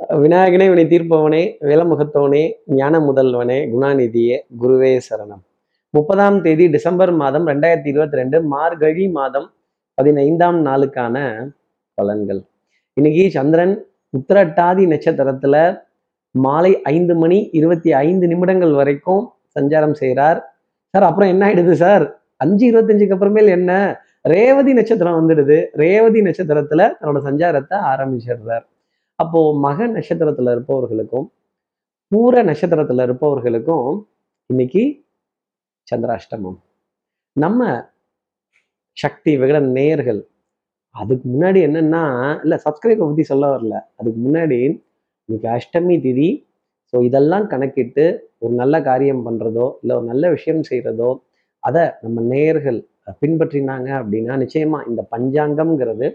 விநாயகனே வினை தீர்ப்பவனே விலமுகத்தவனே ஞான முதல்வனே குணாநிதியே குருவே சரணம். முப்பதாம் தேதி டிசம்பர் மாதம் ரெண்டாயிரத்தி இருபத்தி ரெண்டு மார்கழி மாதம் பதினைந்தாம் நாளுக்கான பலன்கள். இன்னைக்கு சந்திரன் உத்திரட்டாதி நட்சத்திரத்துல மாலை ஐந்து மணி இருபத்தி ஐந்து நிமிடங்கள் வரைக்கும் சஞ்சாரம் செய்கிறார் சார் அப்புறம் என்ன ஆயிடுது சார்? அஞ்சு இருபத்தஞ்சுக்கு அப்புறமேல் என்ன? ரேவதி நட்சத்திரம் வந்துடுது. ரேவதி நட்சத்திரத்துல தன்னோட சஞ்சாரத்தை ஆரம்பிச்சிடுறார். அப்போ மக நட்சத்திரத்துல இருப்பவர்களுக்கும் பூர நட்சத்திரத்துல இருப்பவர்களுக்கும் இன்னைக்கு சந்திராஷ்டமம். நம்ம சக்தி விகடன் நேயர்கள் அதுக்கு முன்னாடி என்னன்னா இல்லை சப்ஸ்கிரைபை பற்றி சொல்ல வரல. அதுக்கு முன்னாடி இன்னைக்கு அஷ்டமி திதி. ஸோ இதெல்லாம் கணக்கிட்டு ஒரு நல்ல காரியம் பண்ணுறதோ இல்லை ஒரு நல்ல விஷயம் செய்கிறதோ அதை நம்ம நேயர்கள் பின்பற்றினாங்க அப்படின்னா நிச்சயமா இந்த பஞ்சாங்கம்ங்கிறது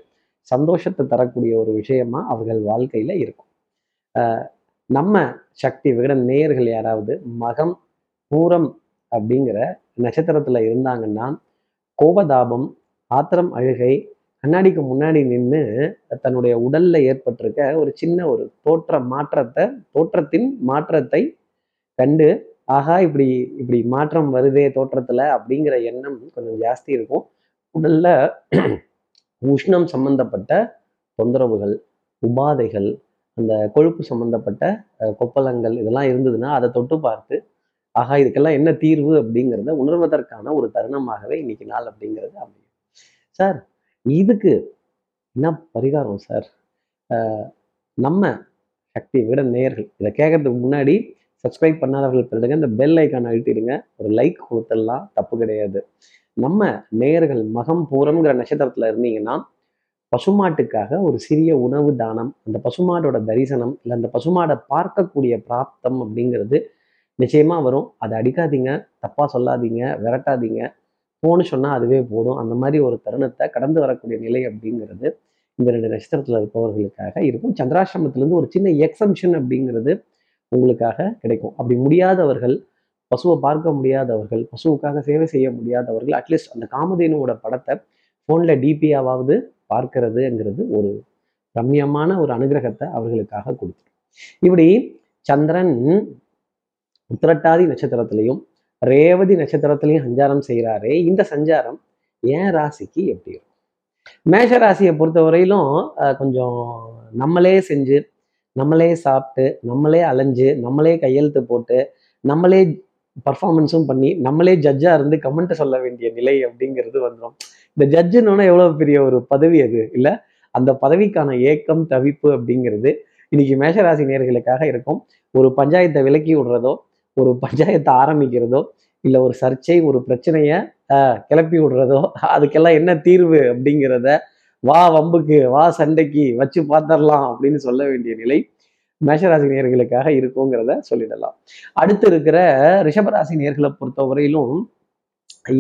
சந்தோஷத்தை தரக்கூடிய ஒரு விஷயமா அவர்கள் வாழ்க்கையில் இருக்கும். நம்ம சக்தி விகடன் நேயர்கள் யாராவது மகம் பூரம் அப்படிங்கிற நட்சத்திரத்தில் இருந்தாங்கன்னா கோபதாபம் ஆத்திரம் அழுகை கண்ணாடிக்கு முன்னாடி நின்று தன்னுடைய உடல்ல ஏற்பட்டிருக்க ஒரு சின்ன ஒரு தோற்ற மாற்றத்தை தோற்றத்தின் மாற்றத்தை கண்டு ஆகா இப்படி இப்படி மாற்றம் வருதே தோற்றத்துல அப்படிங்கிற எண்ணம் கொஞ்சம் ஜாஸ்தி இருக்கும். உடல்ல உஷ்ணம் சம்பந்தப்பட்ட தொந்தரவுகள் உபாதைகள் அந்த கொழுப்பு சம்பந்தப்பட்ட கொப்பளங்கள் இதெல்லாம் இருந்ததுன்னா அதை தொட்டு பார்த்து ஆகா இதுக்கெல்லாம் என்ன தீர்வு அப்படிங்கிறத உணர்வதற்கான ஒரு தருணமாகவே இன்னைக்கு நாள் அப்படிங்கிறது அமையும். சார் இதுக்கு என்ன பரிகாரம் சார்? நம்ம சக்தி விட நேயர்கள் இதை கேட்கறதுக்கு முன்னாடி சப்ஸ்கிரைப் பண்ணாதவர்கள் பிறகு இந்த பெல் ஐக்கான் அழுத்திடுங்க. ஒரு லைக் கொடுத்துடலாம் தப்பு கிடையாது. நம்ம நேயர்கள் மகம் பூரம்ங்கிற நட்சத்திரத்துல இருந்தீங்கன்னா பசுமாட்டுக்காக ஒரு சிறிய உணவு தானம் அந்த பசுமாடோட தரிசனம் இல்லை அந்த பசுமாடை பார்க்கக்கூடிய பிராப்தம் அப்படிங்கிறது நிச்சயமா வரும். அதை அடிக்காதீங்க தப்பா சொல்லாதீங்க விரட்டாதீங்க. போன்னு சொன்னா அதுவே போடும். அந்த மாதிரி ஒரு தருணத்தை கடந்து வரக்கூடிய நிலை அப்படிங்கிறது இந்த ரெண்டு நட்சத்திரத்துல இருப்பவர்களுக்காக இருக்கும். சந்திராசிரமத்திலேருந்து ஒரு சின்ன எக்ஸம்ஷன் அப்படிங்கிறது உங்களுக்காக கிடைக்கும். அப்படி முடியாதவர்கள் பசுவை பார்க்க முடியாதவர்கள் பசுவுக்காக சேவை செய்ய முடியாதவர்கள் அட்லீஸ்ட் அந்த காமதேனுவோட படத்தை ஃபோனில் டிபியாவது பார்க்கிறதுங்கிறது ஒரு ரம்யமான ஒரு அனுகிரகத்தை அவர்களுக்காக கொடுத்துரும். இப்படி சந்திரன் உத்திரட்டாதி நட்சத்திரத்திலையும் ரேவதி நட்சத்திரத்திலையும் சஞ்சாரம் செய்கிறாரே இந்த சஞ்சாரம் ஏன் ராசிக்கு எப்படி இருக்கும்? மேஷ ராசியை பொறுத்தவரையிலும் வரையிலும் கொஞ்சம் நம்மளே செஞ்சு நம்மளே சாப்பிட்டு நம்மளே அலைஞ்சு நம்மளே கையெழுத்து போட்டு நம்மளே பர்ஃபார்மன்ஸும் பண்ணி நம்மளே ஜட்ஜாக இருந்து கமெண்ட்டை சொல்ல வேண்டிய நிலை அப்படிங்கிறது வந்துடும் இந்த ஜட்ஜுன்னு எவ்வளோ பெரிய ஒரு பதவி அது? இல்லை அந்த பதவிக்கான ஏக்கம் தவிப்பு அப்படிங்கிறது இன்னைக்கு மேஷராசி நேர்களுக்காக இருக்கும். ஒரு பஞ்சாயத்தை விலக்கி விடுறதோ ஒரு பஞ்சாயத்தை ஆரம்பிக்கிறதோ இல்லை ஒரு சர்ச்சை ஒரு பிரச்சனையை ஆஹ், கிளப்பி விடுறதோ அதுக்கெல்லாம் என்ன தீர்வு அப்படிங்கிறத வா வம்புக்கு வா சண்டைக்கு வச்சு பார்த்துடலாம் அப்படின்னு சொல்ல வேண்டிய நிலை மேஷராசி நேர்களுக்காக இருக்குங்கிறத சொல்லிடலாம். அடுத்து இருக்கிற ரிஷபராசி நேர்களை பொறுத்தவரையிலும்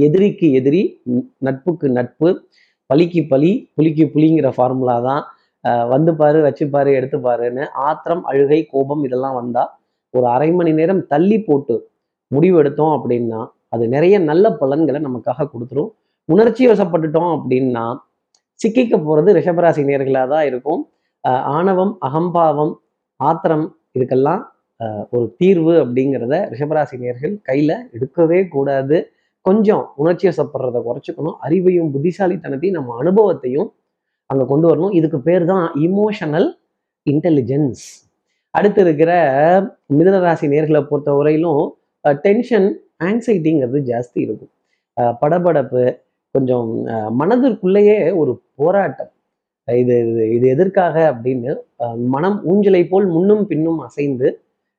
எதிரிக்கு எதிரி நட்புக்கு நட்பு பலிக்கு பலி புலிக்கு புலிங்கிற ஃபார்முலா தான் வந்து பாரு வச்சு பாரு எடுத்து பாருன்னு ஆத்திரம் அழுகை கோபம் இதெல்லாம் வந்தா ஒரு அரை மணி நேரம் தள்ளி போட்டு முடிவு எடுத்தோம் அப்படின்னா அது நிறைய நல்ல பலன்களை நமக்காக கொடுத்துரும். உணர்ச்சி வசப்பட்டுட்டோம் அப்படின்னா சிக்கிக்க போறது ரிஷபராசி நேர்களாக தான் இருக்கும். அஹ் ஆணவம் அகம்பாவம் ஆத்திரம் இதுக்கெல்லாம் ஒரு தீர்வு அப்படிங்கிறத ரிஷபராசி நேர்கள் கையில எடுக்கவே கூடாது. கொஞ்சம் உணர்ச்சி வசப்படுறதை குறைச்சிக்கணும். அறிவையும் புத்திசாலித்தனத்தையும் நம்ம அனுபவத்தையும் அங்க கொண்டு வரணும். இதுக்கு பேர் தான் இமோஷனல் இன்டெலிஜென்ஸ் அடுத்து இருக்கிற மிதனராசி நேர்களை பொறுத்த வரையிலும் டென்ஷன் ஆங்ஸைட்டிங்கிறது ஜாஸ்தி இருக்கும். படபடப்பு கொஞ்சம் அஹ் மனதிற்குள்ளேயே ஒரு போராட்டம். இது இது இது எதற்காக அப்படின்னு மனம் ஊஞ்சலை போல் முன்னும் பின்னும் அசைந்து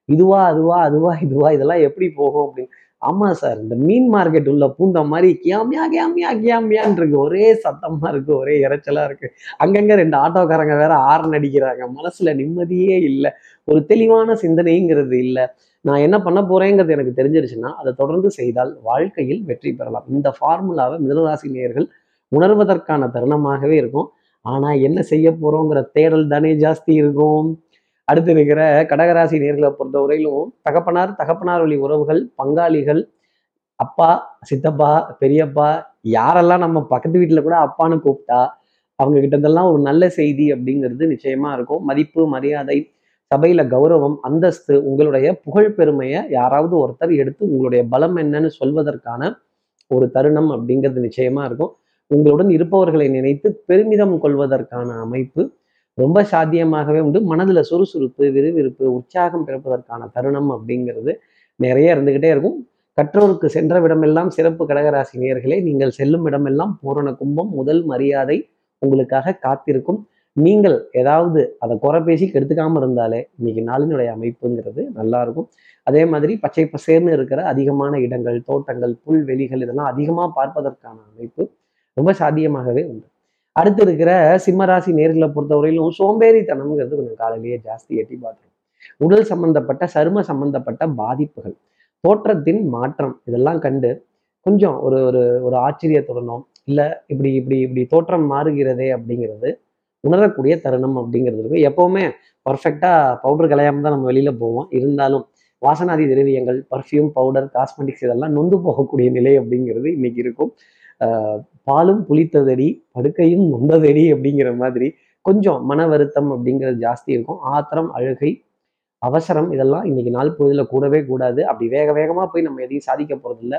இதுவா அதுவா அதுவா இதுவா இதெல்லாம் எப்படி போகும் அப்படின்னு. ஆமா சார் இந்த மீன் மார்க்கெட் உள்ள பூந்த மாதிரி கியாமியா கியாமியா கியாமியான் இருக்கு. ஒரே சத்தமா இருக்கு ஒரே இரைச்சலா இருக்கு. அங்கங்க ரெண்டு ஆட்டோக்காரங்க வேற ஆரன் அடிக்கிறாங்க. மனசுல நிம்மதியே இல்லை. ஒரு தெளிவான சிந்தனைங்கிறது இல்லை. நான் என்ன பண்ண போறேங்கிறது எனக்கு தெரிஞ்சிருச்சுன்னா அதை தொடர்ந்து செய்தால் வாழ்க்கையில் வெற்றி பெறலாம். இந்த ஃபார்முலாவை மிதனராசி நேயர்கள் உணர்வதற்கான தருணமாகவே இருக்கும். ஆனா என்ன செய்ய போறோங்கிற தேடல் தானே ஜாஸ்தி இருக்கும். அடுத்து இருக்கிற கடகராசி நேர்களை பொறுத்தவரையிலும் தகப்பனார் தகப்பனார் வழி உறவுகள் பங்காளிகள் அப்பா சித்தப்பா பெரியப்பா யாரெல்லாம் நம்ம பக்கத்து வீட்டில் கூட அப்பான்னு கூப்பிட்டா அவங்க கிட்டதெல்லாம் இருந்தெல்லாம் ஒரு நல்ல செய்தி அப்படிங்கிறது நிச்சயமா இருக்கும். மதிப்பு மரியாதை சபையில கௌரவம் அந்தஸ்து உங்களுடைய புகழ் பெருமையை யாராவது ஒருத்தர் எடுத்து உங்களுடைய பலம் என்னன்னு சொல்வதற்கான ஒரு தருணம் அப்படிங்கிறது நிச்சயமா இருக்கும். உங்களுடன் இருப்பவர்களை நினைத்து பெருமிதம் கொள்வதற்கான அமைப்பு ரொம்ப சாத்தியமாகவே உண்டு. மனதில் சுறுசுறுப்பு விறுவிறுப்பு உற்சாகம் பிறப்பதற்கான தருணம் அப்படிங்கிறது நிறைய இருந்துகிட்டே இருக்கும். கற்றோருக்கு சென்ற விடமெல்லாம் சிறப்பு கடகராசி நேர்களே நீங்கள் செல்லும் இடமெல்லாம் பூரண கும்பம் முதல் மரியாதை உங்களுக்காக காத்திருக்கும். நீங்கள் ஏதாவது அதை குறை பேசி கெடுத்துக்காமல் இருந்தாலே இன்னைக்கு நாளினுடைய அமைப்புங்கிறது நல்லா இருக்கும். அதே மாதிரி பச்சை பசேர்னு இருக்கிற அதிகமான இடங்கள் தோட்டங்கள் புல்வெளிகள் இதெல்லாம் அதிகமாக பார்ப்பதற்கான அமைப்பு. ரொம்ப சாத்தியமாகவே உண்டு. அடுத்து இருக்கிற சிம்மராசி நேர்களை பொறுத்தவரையிலும் சோம்பேறித்தனம்ங்கிறது கொஞ்சம் காலையிலேயே ஜாஸ்தி எட்டி பார்த்துரும். உடல் சம்பந்தப்பட்ட சரும சம்பந்தப்பட்ட பாதிப்புகள் தோற்றத்தின் மாற்றம் இதெல்லாம் கண்டு கொஞ்சம் ஒரு ஒரு ஒரு ஆச்சரியத்துடனும் இல்லை இப்படி இப்படி இப்படி தோற்றம் மாறுகிறதே அப்படிங்கிறது உணரக்கூடிய தருணம் அப்படிங்கிறது இருக்கும் எப்போவுமே பர்ஃபெக்டாக பவுடர் கலையாமல் தான் நம்ம வெளியில போவோம். இருந்தாலும் வாசனாதி திரவியங்கள் பர்ஃப்யூம் பவுடர் காஸ்மெட்டிக்ஸ் இதெல்லாம் நொந்து போகக்கூடிய நிலை அப்படிங்கிறது இன்னைக்கு இருக்கும். பாலும் புளித்ததடி படுக்கையும் நொந்ததடி அப்படிங்கிற மாதிரி கொஞ்சம் மன வருத்தம் அப்படிங்கிறது ஜாஸ்தி இருக்கும். ஆத்திரம் அழுகை அவசரம் இதெல்லாம் இன்னைக்கு நாள் பொழுதுல கூடவே கூடாது. அப்படி வேக வேகமாக போய் நம்ம எதையும் சாதிக்க போகிறதில்ல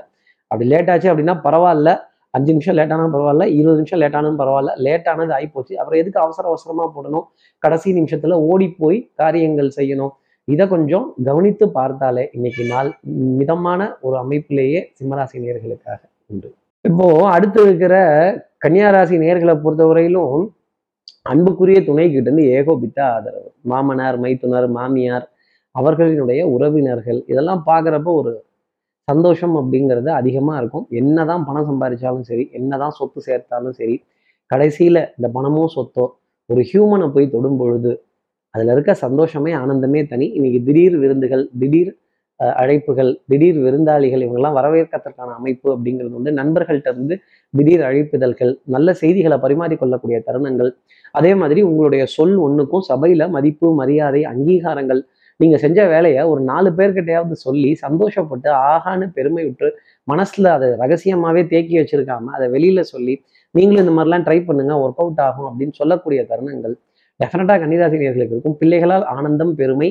அப்படி லேட் ஆச்சு அப்படின்னா பரவாயில்ல. அஞ்சு நிமிஷம் லேட்டானாலும் பரவாயில்ல. இருபது நிமிஷம் லேட்டானும் பரவாயில்ல. லேட்டானது ஆகிப்போச்சு அப்புறம் எதுக்கு அவசர அவசரமாக போடணும்? கடைசி நிமிஷத்தில் ஓடி போய் காரியங்கள் செய்யணும். இதை கொஞ்சம் கவனித்து பார்த்தாலே இன்னைக்கு நாள் மிதமான ஒரு அமைப்பிலேயே சிம்மராசினியர்களுக்காக உண்டு. இப்போ அடுத்து இருக்கிற கன்னியாராசி நேர்களை பொறுத்தவரையிலும் அன்புக்குரிய துணை கிட்ட இருந்து ஏகோபித்த ஆதரவு. மாமனார் மைத்துனர் மாமியார் அவர்களினுடைய உறவினர்கள். இதெல்லாம் பார்க்குறப்ப ஒரு சந்தோஷம் அப்படிங்கிறது அதிகமாக இருக்கும். என்னதான் பணம் சம்பாதிச்சாலும் சரி என்னதான் சொத்து சேர்த்தாலும் சரி கடைசியில் இந்த பணமோ சொத்தோ ஒரு ஹியூமனை போய் தொடும் பொழுது அதில் இருக்க சந்தோஷமே ஆனந்தமே தனி. இன்னைக்கு திடீர் விருந்துகள் திடீர் அழைப்புகள் திடீர் விருந்தாளிகள் இவங்கெல்லாம் வரவேற்கத்தற்கான அமைப்பு அப்படிங்கிறது வந்து நண்பர்கள்ட்ட இருந்து திடீர் அழைப்பிதழ்கள் நல்ல செய்திகளை பரிமாறிக்கொள்ளக்கூடிய தருணங்கள். அதே மாதிரி உங்களுடைய சொல் ஒன்றுக்கும் சபையில மதிப்பு மரியாதை அங்கீகாரங்கள் நீங்க செஞ்ச வேலையை ஒரு நாலு பேர்கிட்டையாவது சொல்லி சந்தோஷப்பட்டு ஆகான்னு பெருமை விட்டு மனசுல அதை ரகசியமாவே தேக்கி வச்சிருக்காம அதை வெளியில சொல்லி நீங்களும் இந்த மாதிரிலாம் ட்ரை பண்ணுங்க ஒர்க் அவுட் ஆகும் அப்படின்னு சொல்லக்கூடிய தருணங்கள். டெஃபினட்டா கன்னிராசினியர்களுக்கு இருக்கும். பிள்ளைகளால் ஆனந்தம் பெருமை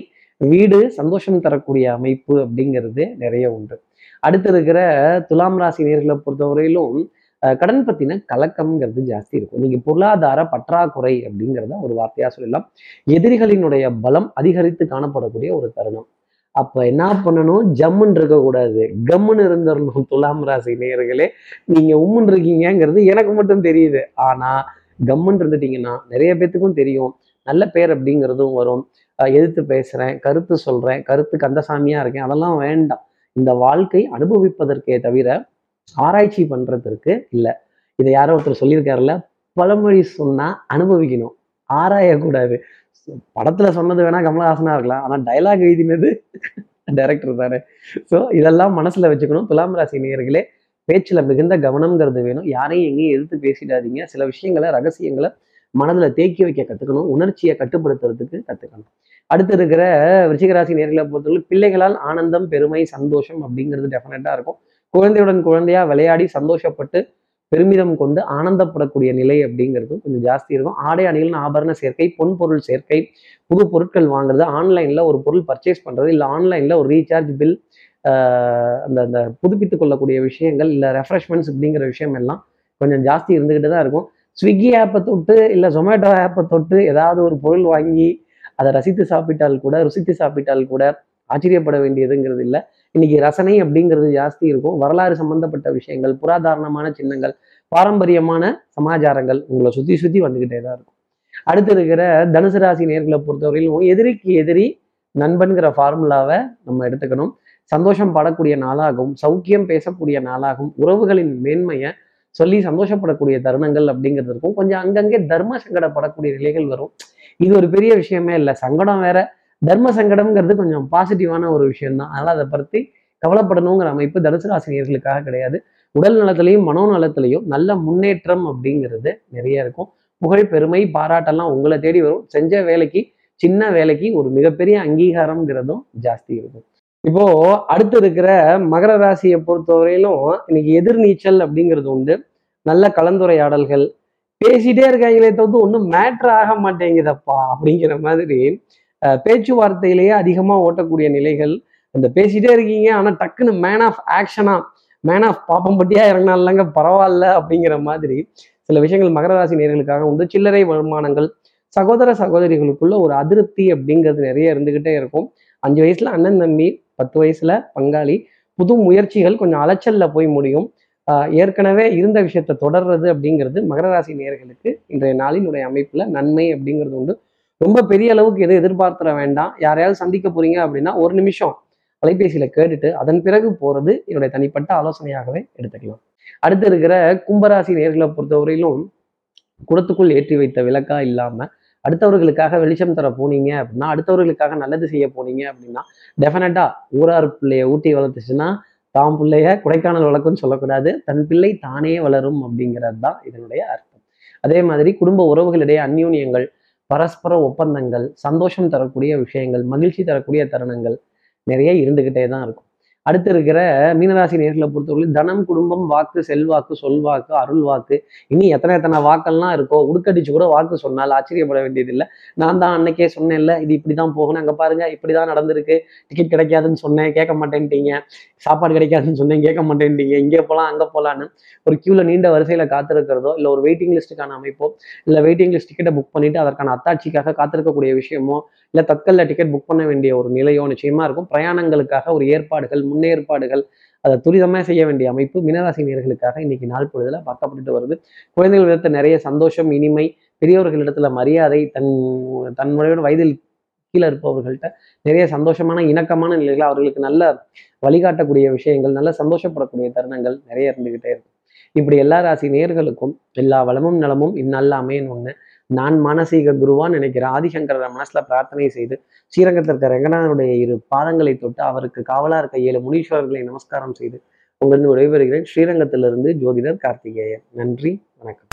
வீடு சந்தோஷம் தரக்கூடிய அமைப்பு அப்படிங்கிறது நிறைய உண்டு. அடுத்து இருக்கிற துலாம் ராசி நேர்களை பொறுத்தவரையிலும் அஹ், கடன் பத்தின கலக்கம்ங்கிறது ஜாஸ்தி இருக்கும். நீங்க பொருளாதார பற்றாக்குறை அப்படிங்கிறத ஒரு வார்த்தையா சொல்லலாம். எதிரிகளினுடைய பலம் அதிகரித்து காணப்படக்கூடிய ஒரு தருணம். அப்ப என்ன பண்ணணும்? ஜம்முன்னு இருக்கக்கூடாது. கம்முன்னு இருந்துடணும் துலாம் ராசி நேர்களே நீங்க உம்முன்னு இருக்கீங்கங்கிறது எனக்கு மட்டும் தெரியுது. ஆனா கம்முன்னு இருந்துட்டீங்கன்னா நிறைய பேத்துக்கும் தெரியும். நல்ல பேர் அப்படிங்கிறதும் வரும். எதிர்த்து பேசுறேன் கருத்து சொல்றேன் கருத்து கந்தசாமியா இருக்கேன் அதெல்லாம் வேண்டாம். இந்த வாழ்க்கை அனுபவிப்பதற்கே தவிர ஆராய்ச்சி பண்றதற்கு இல்லை. இதை யாரோ ஒருத்தர் சொல்லியிருக்காருல்ல பழமொழி சொன்னா அனுபவிக்கணும். ஆராயக்கூடாது. படத்துல சொன்னது வேணா கமலஹாசனா இருக்கலாம் ஆனா டைலாக் எழுதினது டைரக்டர் தானே. ஸோ இதெல்லாம் மனசுல வச்சுக்கணும். துலாம் ராசி நேயர்களே பேச்சில் மிகுந்த கவனம்ங்கிறது வேணும். யாரையும் எங்கேயும் எதிர்த்து பேசிடாதீங்க. சில விஷயங்களை ரகசியங்களை மனதில் தேக்கி வைக்க கற்றுக்கணும் உணர்ச்சியை கட்டுப்படுத்துறதுக்கு கற்றுக்கணும் அடுத்து இருக்கிற விருச்சிகராசி நேர்களை பொறுத்தவரை பிள்ளைகளால் ஆனந்தம் பெருமை சந்தோஷம் அப்படிங்கிறது டெஃபினட்டாக இருக்கும். குழந்தையுடன் குழந்தையா விளையாடி சந்தோஷப்பட்டு பெருமிதம் கொண்டு ஆனந்தப்படக்கூடிய நிலை அப்படிங்கிறது கொஞ்சம் ஜாஸ்தி இருக்கும். ஆடை அணிகளின் ஆபரண சேர்க்கை பொன் பொருள் சேர்க்கை புது பொருட்கள் வாங்குறது ஆன்லைனில் ஒரு பொருள் பர்ச்சேஸ் பண்ணுறது இல்லை ஆன்லைனில் ஒரு ரீசார்ஜ் பில் அந்த அந்த புதுப்பித்து கொள்ளக்கூடிய விஷயங்கள் இல்லை ரெஃப்ரெஷ்மெண்ட்ஸ் அப்படிங்கிற விஷயம் எல்லாம் கொஞ்சம் ஜாஸ்தி இருந்துக்கிட்டு தான் இருக்கும். ஸ்விக்கி ஆப்பை தொட்டு இல்லை ஜொமேட்டோ ஆப்பை தொட்டு ஏதாவது ஒரு பொருள் வாங்கி அதை ரசித்து சாப்பிட்டால் கூட ருசித்து சாப்பிட்டால் கூட ஆச்சரியப்பட வேண்டியதுங்கிறது இல்லை. இன்னைக்கு ரசனை அப்படிங்கிறது ஜாஸ்தி இருக்கும். வரலாறு சம்பந்தப்பட்ட விஷயங்கள் புராதாரணமான சின்னங்கள் பாரம்பரியமான சமாச்சாரங்கள் உங்களை சுற்றி சுற்றி வந்துக்கிட்டே தான் இருக்கும். அடுத்து இருக்கிற தனுசு ராசி நேர்களை பொறுத்தவரையிலும் எதிரிக்கு எதிரி நண்பன்கிற ஃபார்முலாவை நம்ம எடுத்துக்கணும். சந்தோஷம் படக்கூடிய நாளாகவும் சௌக்கியம் பேசக்கூடிய நாளாகவும் உறவுகளின் மேன்மையை சொல்லி சந்தோஷப்படக்கூடிய தருணங்கள் அப்படிங்கிறது இருக்கும். கொஞ்சம் அங்கங்கே தர்ம சங்கடப்படக்கூடிய நிலைகள் வரும். இது ஒரு பெரிய விஷயமே இல்லை. சங்கடம் வேற தர்ம சங்கடம்ங்கிறது கொஞ்சம் பாசிட்டிவான ஒரு விஷயம் தான் அதை பற்றி கவலைப்படணுங்கிற அமைப்பு தனுசு ராசினியர்களுக்காக கிடையாது. உடல் நலத்திலையும் மனோ நலத்திலையும் நல்ல முன்னேற்றம் அப்படிங்கிறது நிறைய இருக்கும். புகழ் பெருமை பாராட்டெல்லாம் உங்களை தேடி வரும். செஞ்ச வேலைக்கு சின்ன வேலைக்கு ஒரு மிகப்பெரிய அங்கீகாரம்ங்கிறதும் ஜாஸ்தி இருக்கும். இப்போ அடுத்து இருக்கிற மகர ராசியை பொறுத்தவரையிலும் இன்னைக்கு எதிர்நீச்சல் அப்படிங்கிறது உண்டு. நல்ல கலந்துரையாடல்கள். பேசிட்டே இருக்காங்களே தவிர்த்து ஒன்றும் மேட்ரு ஆக மாட்டேங்குதப்பா அப்படிங்கிற மாதிரி பேச்சுவார்த்தையிலேயே அதிகமாக ஓட்டக்கூடிய நிலைகள். அந்த பேசிட்டே இருக்கீங்க ஆனால் டக்குன்னு மேன் ஆஃப் ஆக்ஷனா மேன் ஆஃப் பாப்பம்பட்டியா இறங்கினாலங்க பரவாயில்ல அப்படிங்கிற மாதிரி சில விஷயங்கள் மகர ராசி நேர்களுக்காக உண்டு. சில்லறை வருமானங்கள் சகோதர சகோதரிகளுக்குள்ள ஒரு அதிருப்தி அப்படிங்கிறது நிறைய இருந்துகிட்டே இருக்கும். அஞ்சு வயசுல அண்ணன் தம்பி பத்து வயசுல பங்காளி புது முயற்சிகள் கொஞ்சம் அலைச்சல்ல போய் முடியும். ஏற்கனவே இருந்த விஷயத்தை தொடர்றது அப்படிங்கிறது மகர ராசி நேயர்களுக்கு இன்றைய நாளினுடைய அமைப்புல நன்மை அப்படிங்கிறது உண்டு. ரொம்ப பெரிய அளவுக்கு எதுவும் எதிர்பார்த்துட வேண்டாம். யாரையாவது சந்திக்க போறீங்க அப்படின்னா ஒரு நிமிஷம் அலைபேசியில கேட்டுட்டு அதன் பிறகு போறது என்னுடைய தனிப்பட்ட ஆலோசனையாகவே எடுத்துக்கலாம். அடுத்து இருக்கிற கும்பராசி நேர்களை பொறுத்தவரையிலும் குடத்துக்குள் ஏற்றி வைத்த விளக்கா இல்லாம அடுத்தவர்களுக்காக வெளிச்சம் தர போனீங்க அப்படின்னா அடுத்தவர்களுக்காக நல்லது செய்ய போனீங்க அப்படின்னா டெஃபினட்டா ஊரார் பிள்ளைய ஊட்டி வளர்த்துச்சுன்னா தாம் பிள்ளைய கொடைக்கானல் வளர்க்குன்னு சொல்லக்கூடாது. தன் பிள்ளை தானே வளரும் அப்படிங்கிறது தான் இதனுடைய அர்த்தம். அதே மாதிரி குடும்ப உறவுகளிடையே அந்யூன்யங்கள் பரஸ்பர ஒப்பந்தங்கள் சந்தோஷம் தரக்கூடிய விஷயங்கள் மகிழ்ச்சி தரக்கூடிய தருணங்கள் நிறைய இருந்துகிட்டே தான் இருக்கும். அடுத்து இருக்கிற மீனராசி நேர்களை பொறுத்தவரை தனம் குடும்பம் வாக்கு செல்வாக்கு சொல்வாக்கு அருள் வாக்கு இனி எத்தனை எத்தனை வாக்கெல்லாம் இருக்கோ உடுக்கடிச்சு கூட வாக்கு சொன்னால் ஆச்சரியப்பட வேண்டியதில்லை. நான் தான் அன்னைக்கே சொன்னேன்ல இது இப்படி தான் போகணும் அங்கே பாருங்க இப்படி தான் நடந்திருக்கு. டிக்கெட் கிடைக்காதுன்னு சொன்னேன் கேட்க மாட்டேன்ட்டீங்க. சாப்பாடு கிடைக்காதுன்னு சொன்னேன் கேட்க மாட்டேன்ட்டீங்க. இங்கே போகலாம் அங்கே போகலான்னு ஒரு கியூவில் நீண்ட வரிசையில் காத்திருக்கிறதோ இல்லை ஒரு வெயிட்டிங் லிஸ்ட்டுக்கான அமைப்போ இல்லை வெயிட்டிங் லிஸ்ட் டிக்கெட்டை புக் பண்ணிட்டு அதற்கான அத்தாட்சிக்காக காத்திருக்கக்கூடிய விஷயமோ இல்லை தற்கல்ல டிக்கெட் புக் பண்ண வேண்டிய ஒரு நிலையோ நிச்சயமா இருக்கும். பிரயாணங்களுக்காக ஒரு ஏற்பாடுகள் முன்னேற்பாடுகள் அதை துரிதமாக செய்ய வேண்டிய அமைப்பு மீனராசி நேர்களுக்காக இன்னைக்கு நாள் பொழுதுல பார்க்கப்பட்டு வருது. குழந்தைகள் விதத்தை நிறைய சந்தோஷம் இனிமை பெரியவர்களிடத்துல மரியாதை தன் தன்முறையோட வயதில் கீழே இருப்பவர்கள்ட்ட நிறைய சந்தோஷமான இணக்கமான நிலைகள் அவர்களுக்கு நல்ல வழிகாட்டக்கூடிய விஷயங்கள் நல்ல சந்தோஷப்படக்கூடிய தருணங்கள் நிறைய இருந்துகிட்டே இருக்கும் இப்படி எல்லா ராசி நேர்களுக்கும் எல்லா வளமும் நலமும் இந்நாளில் அமையணும்னு நான் மானசீக குருவான்னு நினைக்கிற ஆதிசங்கர மனசுல பிரார்த்தனை செய்து ஸ்ரீரங்கத்தில் இருக்கிற ரங்கநாதனுடைய இரு பாதங்களை தொட்டு அவருக்கு காவலா இருக்க ஏழு முனீஸ்வரர்களை நமஸ்காரம் செய்து உங்களிருந்து விடைபெறுகிறேன். ஸ்ரீரங்கத்திலிருந்து ஜோதிடர் கார்த்திகேயன். நன்றி வணக்கம்.